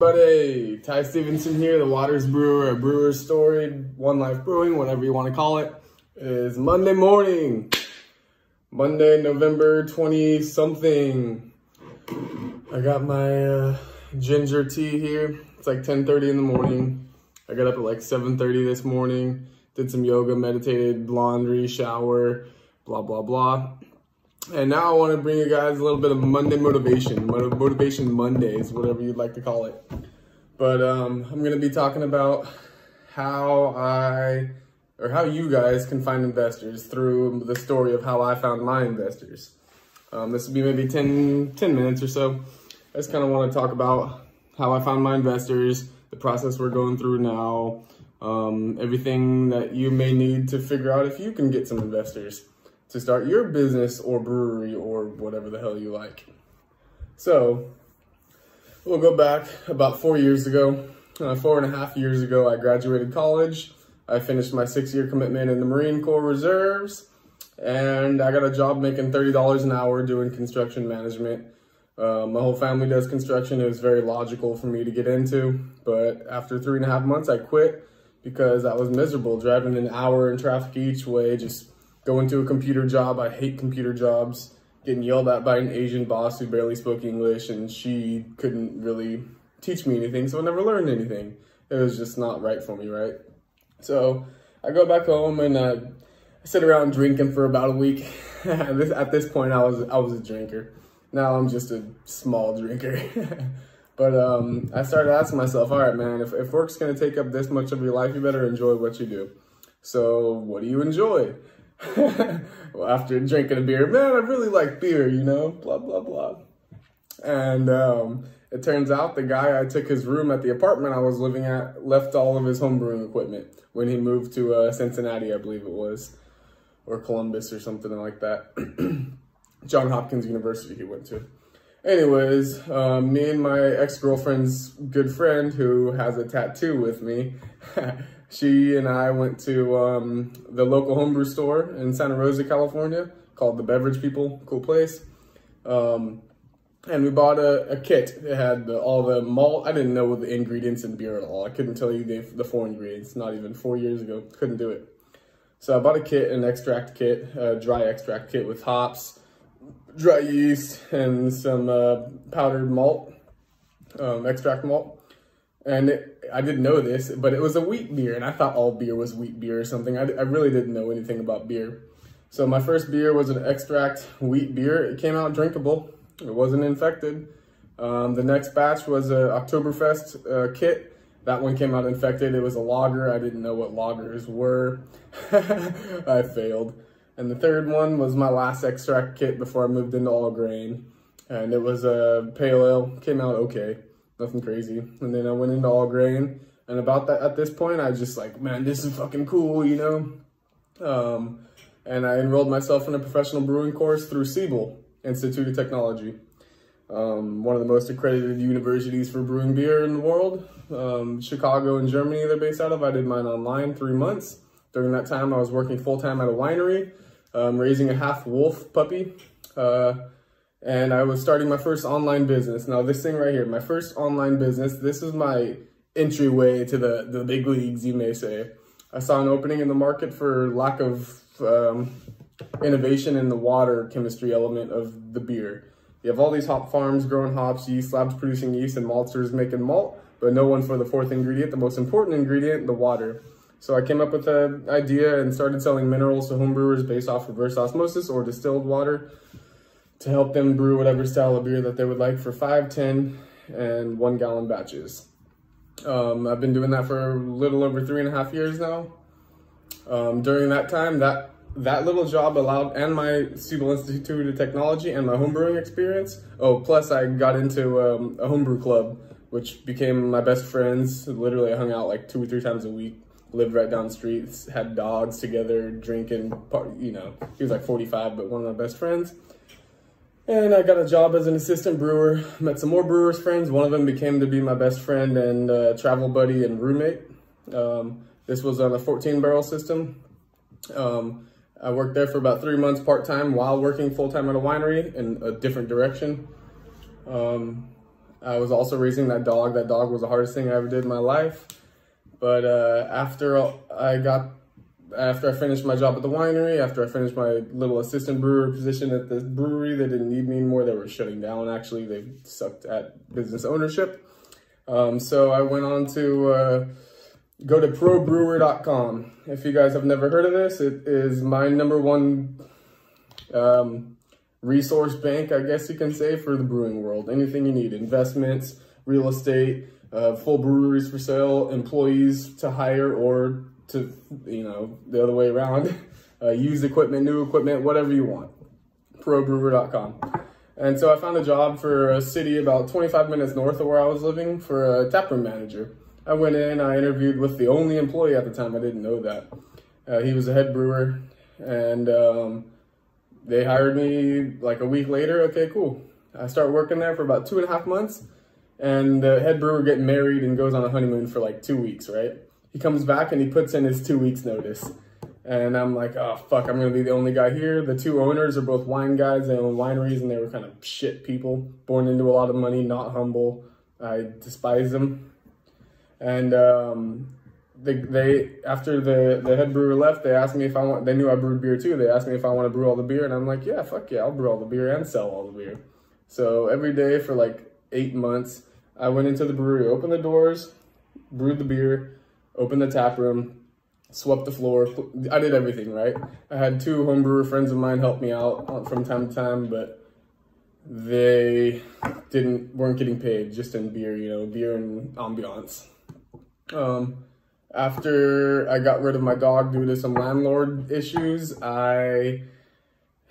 Buddy, Ty Stevenson here, the Waters Brewer, a brewer's story, One Life Brewing, whatever you want to call it. It is Monday morning, Monday, November 20 something. I got my uh, ginger tea here. It's like 10:30 in the morning. I got up at like 7:30 this morning, did some yoga, meditated, laundry, shower, blah blah blah. And now I want to bring you guys a little bit of Monday motivation, motivation Mondays, whatever you'd like to call it. But um, I'm going to be talking about how I, or how you guys can find investors through the story of how I found my investors. Um, this will be maybe 10, 10 minutes or so. I just kind of want to talk about how I found my investors, the process we're going through now, um, everything that you may need to figure out if you can get some investors to start your business or brewery or whatever the hell you like. So we'll go back about four years ago. Uh, four and a half years ago, I graduated college. I finished my six-year commitment in the Marine Corps Reserves, and I got a job making $30 an hour doing construction management. Uh, my whole family does construction. It was very logical for me to get into, but after three and a half months, I quit because I was miserable driving an hour in traffic each way, just going to a computer job. I hate computer jobs. Getting yelled at by an Asian boss who barely spoke English and she couldn't really teach me anything, so I never learned anything. It was just not right for me, right? So I go back home and uh, I sit around drinking for about a week. at this point, I was I was a drinker. Now I'm just a small drinker. but um, I started asking myself, all right, man, if, if work's gonna take up this much of your life, you better enjoy what you do. So what do you enjoy? Well, after drinking a beer, man, I really like beer, you know, blah, blah, blah. And um, it turns out the guy I took his room at the apartment I was living at left all of his homebrewing equipment when he moved to uh, Cincinnati, I believe it was, or Columbus or something like that. John Hopkins University he went to. Anyways, um, me and my ex-girlfriend's good friend who has a tattoo with me She and I went to um, the local homebrew store in Santa Rosa, California, called the Beverage People, cool place. Um, and we bought a, a kit. It had the, all the malt. I didn't know the ingredients in beer at all. I couldn't tell you the, the four ingredients, not even four years ago. Couldn't do it. So I bought a kit, an extract kit, a dry extract kit with hops, dry yeast, and some uh, powdered malt, um, extract malt. And it, I didn't know this, but it was a wheat beer, and I thought all beer was wheat beer or something. I, I really didn't know anything about beer. So my first beer was an extract wheat beer. It came out drinkable. It wasn't infected. Um, the next batch was a Oktoberfest uh, kit. That one came out infected. It was a lager. I didn't know what lagers were. I failed. And the third one was my last extract kit before I moved into all grain. And it was a pale ale. Came out okay nothing crazy. And then I went into all grain. And about that, at this point, I just like, man, this is fucking cool, you know? Um, and I enrolled myself in a professional brewing course through Siebel Institute of Technology. Um, one of the most accredited universities for brewing beer in the world. Um, Chicago and Germany, they're based out of. I did mine online three months. During that time, I was working full-time at a winery, um, raising a half wolf puppy. Uh, and I was starting my first online business. Now this thing right here, my first online business, this is my entryway to the, the big leagues, you may say. I saw an opening in the market for lack of um, innovation in the water chemistry element of the beer. You have all these hop farms growing hops, yeast labs producing yeast, and maltsters making malt, but no one for the fourth ingredient, the most important ingredient, the water. So I came up with an idea and started selling minerals to homebrewers based off reverse osmosis or distilled water to help them brew whatever style of beer that they would like for 5, 10, and one gallon batches. Um, I've been doing that for a little over three and a half years now. Um, during that time, that that little job allowed, and my Siebel Institute of Technology and my homebrewing experience. Oh, plus I got into um, a homebrew club, which became my best friends. Literally, I hung out like two or three times a week. Lived right down the street, had dogs together, drinking. You know, he was like 45, but one of my best friends. And I got a job as an assistant brewer, met some more brewers friends. One of them became to be my best friend and uh, travel buddy and roommate. Um, this was on a 14 barrel system. Um, I worked there for about three months part-time while working full-time at a winery in a different direction. Um, I was also raising that dog. That dog was the hardest thing I ever did in my life. But uh, after I got, after I finished my job at the winery, after I finished my little assistant brewer position at the brewery, they didn't need me anymore. They were shutting down. Actually, they sucked at business ownership. Um, so I went on to uh, go to probrewer.com. If you guys have never heard of this, it is my number one um, resource bank, I guess you can say, for the brewing world. Anything you need, investments, real estate, uh, full breweries for sale, employees to hire or to, you know, the other way around, uh, used equipment, new equipment, whatever you want. Probrewer.com. And so I found a job for a city about 25 minutes north of where I was living for a taproom manager. I went in, I interviewed with the only employee at the time. I didn't know that. Uh, he was a head brewer and um, they hired me like a week later. Okay, cool. I start working there for about two and a half months and the head brewer getting married and goes on a honeymoon for like two weeks, right? He comes back and he puts in his two weeks notice. And I'm like, oh, fuck, I'm going to be the only guy here. The two owners are both wine guys. They own wineries and they were kind of shit people, born into a lot of money, not humble. I despise them. And um, they, they, after the, the head brewer left, they asked me if I want, they knew I brewed beer too. They asked me if I want to brew all the beer. And I'm like, yeah, fuck yeah, I'll brew all the beer and sell all the beer. So every day for like eight months, I went into the brewery, opened the doors, brewed the beer, opened the tap room, swept the floor. I did everything, right? I had two homebrewer friends of mine help me out from time to time, but they didn't weren't getting paid just in beer, you know, beer and ambiance. Um, after I got rid of my dog due to some landlord issues, I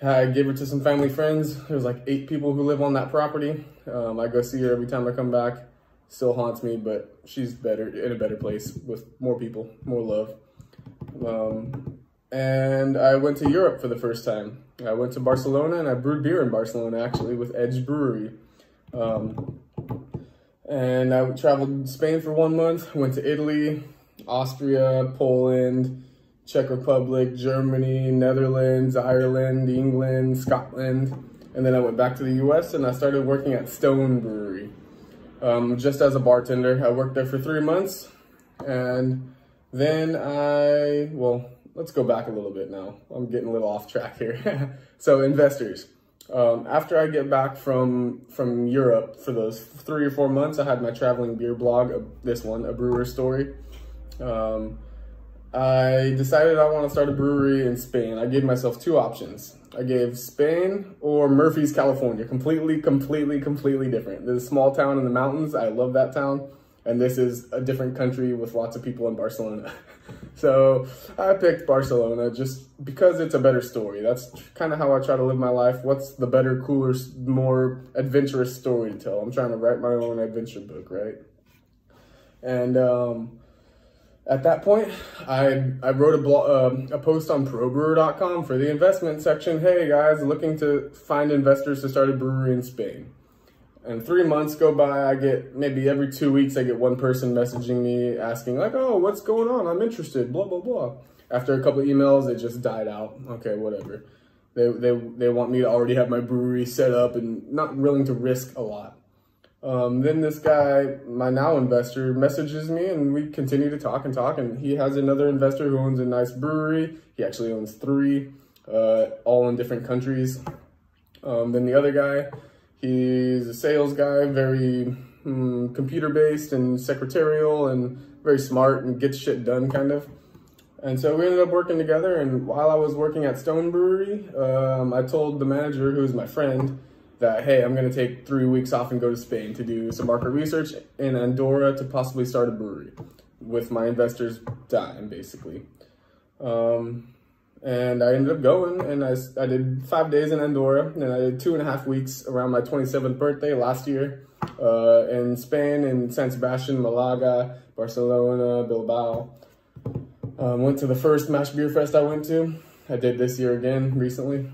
I gave her to some family friends. There's like eight people who live on that property. Um, I go see her every time I come back. Still haunts me, but she's better in a better place with more people, more love. Um, and I went to Europe for the first time. I went to Barcelona and I brewed beer in Barcelona actually with Edge Brewery. Um, and I traveled Spain for one month, went to Italy, Austria, Poland, Czech Republic, Germany, Netherlands, Ireland, England, Scotland. And then I went back to the US and I started working at Stone Brewery. Um, just as a bartender. I worked there for three months and then I, well, let's go back a little bit now. I'm getting a little off track here. so investors. Um, after I get back from from Europe for those three or four months, I had my traveling beer blog, uh, this one, a brewer story. Um, I decided I want to start a brewery in Spain. I gave myself two options. I gave Spain or Murphys, California. Completely, completely, completely different. There's a small town in the mountains. I love that town and this is a different country with lots of people in Barcelona. so I picked Barcelona just because it's a better story. That's kind of how I try to live my life. What's the better, cooler, more adventurous story to tell? I'm trying to write my own adventure book, right? And um, at that point, I I wrote a blog, uh, a post on probrewer.com for the investment section. Hey guys, looking to find investors to start a brewery in Spain. And three months go by, I get maybe every two weeks, I get one person messaging me asking like, oh, what's going on? I'm interested, blah, blah, blah. After a couple emails, it just died out. Okay, whatever. They, they, they want me to already have my brewery set up and not willing to risk a lot. Um, then this guy, my now investor, messages me and we continue to talk and talk. And he has another investor who owns a nice brewery. He actually owns three, uh, all in different countries. Um, then the other guy, He's a sales guy, very mm, computer based and secretarial and very smart and gets shit done kind of. And so we ended up working together. And while I was working at Stone Brewery, um, I told the manager, who's my friend, that, hey, I'm to take three weeks off and go to Spain to do some market research in Andorra to possibly start a brewery with my investors' dime, basically. Um, and I ended up going and I, I did five days in Andorra and I did two and a half weeks around my 27th birthday last year uh, in Spain, in San Sebastian, Malaga, Barcelona, Bilbao. Um, went to the first Mash Beer Fest I went to. I did this year again recently.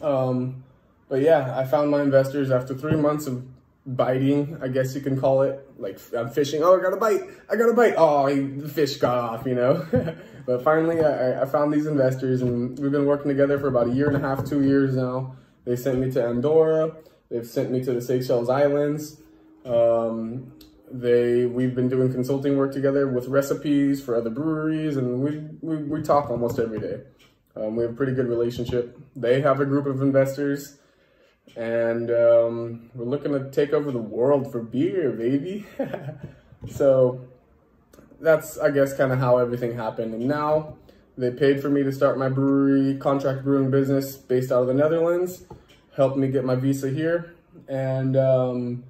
Um, but yeah, I found my investors after three months of biting, I guess you can call it. Like I'm fishing, oh, I got a bite, I got a bite. Oh, the fish got off, you know? but finally I, I, found these investors and we've been working together for about a year and a half, two years now. They sent me to Andorra. They've sent me to the Seychelles Islands. Um, they we've been doing consulting work together with recipes for other breweries, and we we, we talk almost every day. Um, we have a pretty good relationship. They have a group of investors, and um, we're looking to take over the world for beer, baby. so that's I guess kind of how everything happened. And now they paid for me to start my brewery, contract brewing business based out of the Netherlands, helped me get my visa here, and um,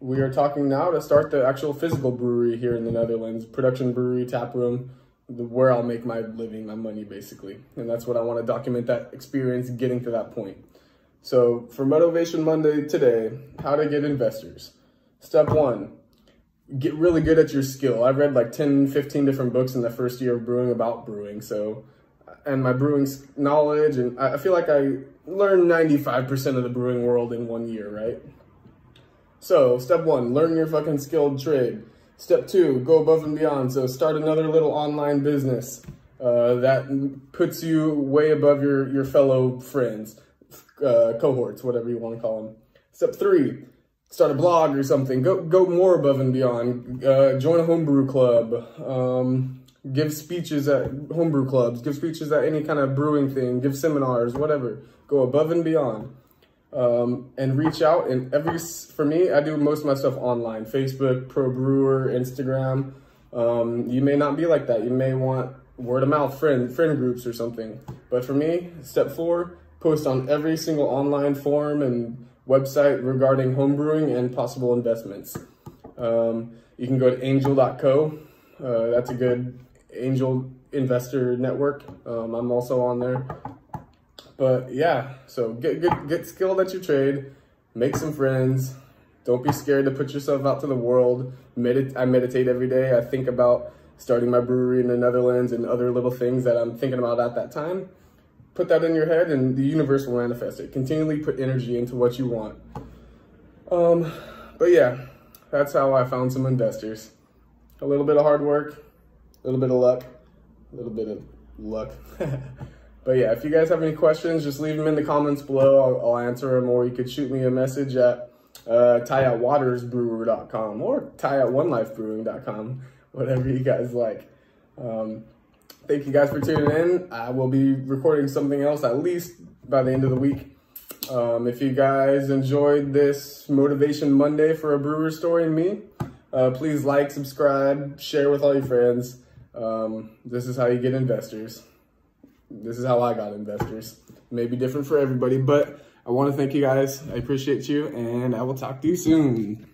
we are talking now to start the actual physical brewery here in the Netherlands, production brewery, tap room, where I'll make my living, my money basically. And that's what I want to document that experience getting to that point. So for Motivation Monday today, how to get investors. Step one, get really good at your skill. I've read like 10, 15 different books in the first year of brewing about brewing. So, and my brewing knowledge, and I feel like I learned 95% of the brewing world in one year, right? So, step one, learn your fucking skilled trade. Step two, go above and beyond. So, start another little online business uh, that puts you way above your, your fellow friends, uh, cohorts, whatever you want to call them. Step three, start a blog or something. Go go more above and beyond. Uh, join a homebrew club. Um, give speeches at homebrew clubs. Give speeches at any kind of brewing thing. Give seminars, whatever. Go above and beyond um, and reach out. And every for me, I do most of my stuff online: Facebook, Pro Brewer, Instagram. Um, you may not be like that. You may want word of mouth friend friend groups or something. But for me, step four: post on every single online forum and website regarding homebrewing and possible investments. Um, you can go to angel.co. Uh, that's a good angel investor network. Um, I'm also on there. But yeah, so get get get skilled at your trade, make some friends. Don't be scared to put yourself out to the world. Medit I meditate every day. I think about starting my brewery in the Netherlands and other little things that I'm thinking about at that time. Put that in your head and the universe will manifest it. Continually put energy into what you want. Um, but yeah, that's how I found some investors. A little bit of hard work, a little bit of luck, a little bit of luck. But yeah, if you guys have any questions, just leave them in the comments below. I'll, I'll answer them, or you could shoot me a message at uh, tyeoutwatersbrewer.com or tyeoutonelifebrewing.com, whatever you guys like. Um, thank you guys for tuning in. I will be recording something else at least by the end of the week. Um, if you guys enjoyed this Motivation Monday for a brewer story and me, uh, please like, subscribe, share with all your friends. Um, this is how you get investors this is how I got investors. Maybe different for everybody, but I want to thank you guys. I appreciate you, and I will talk to you soon.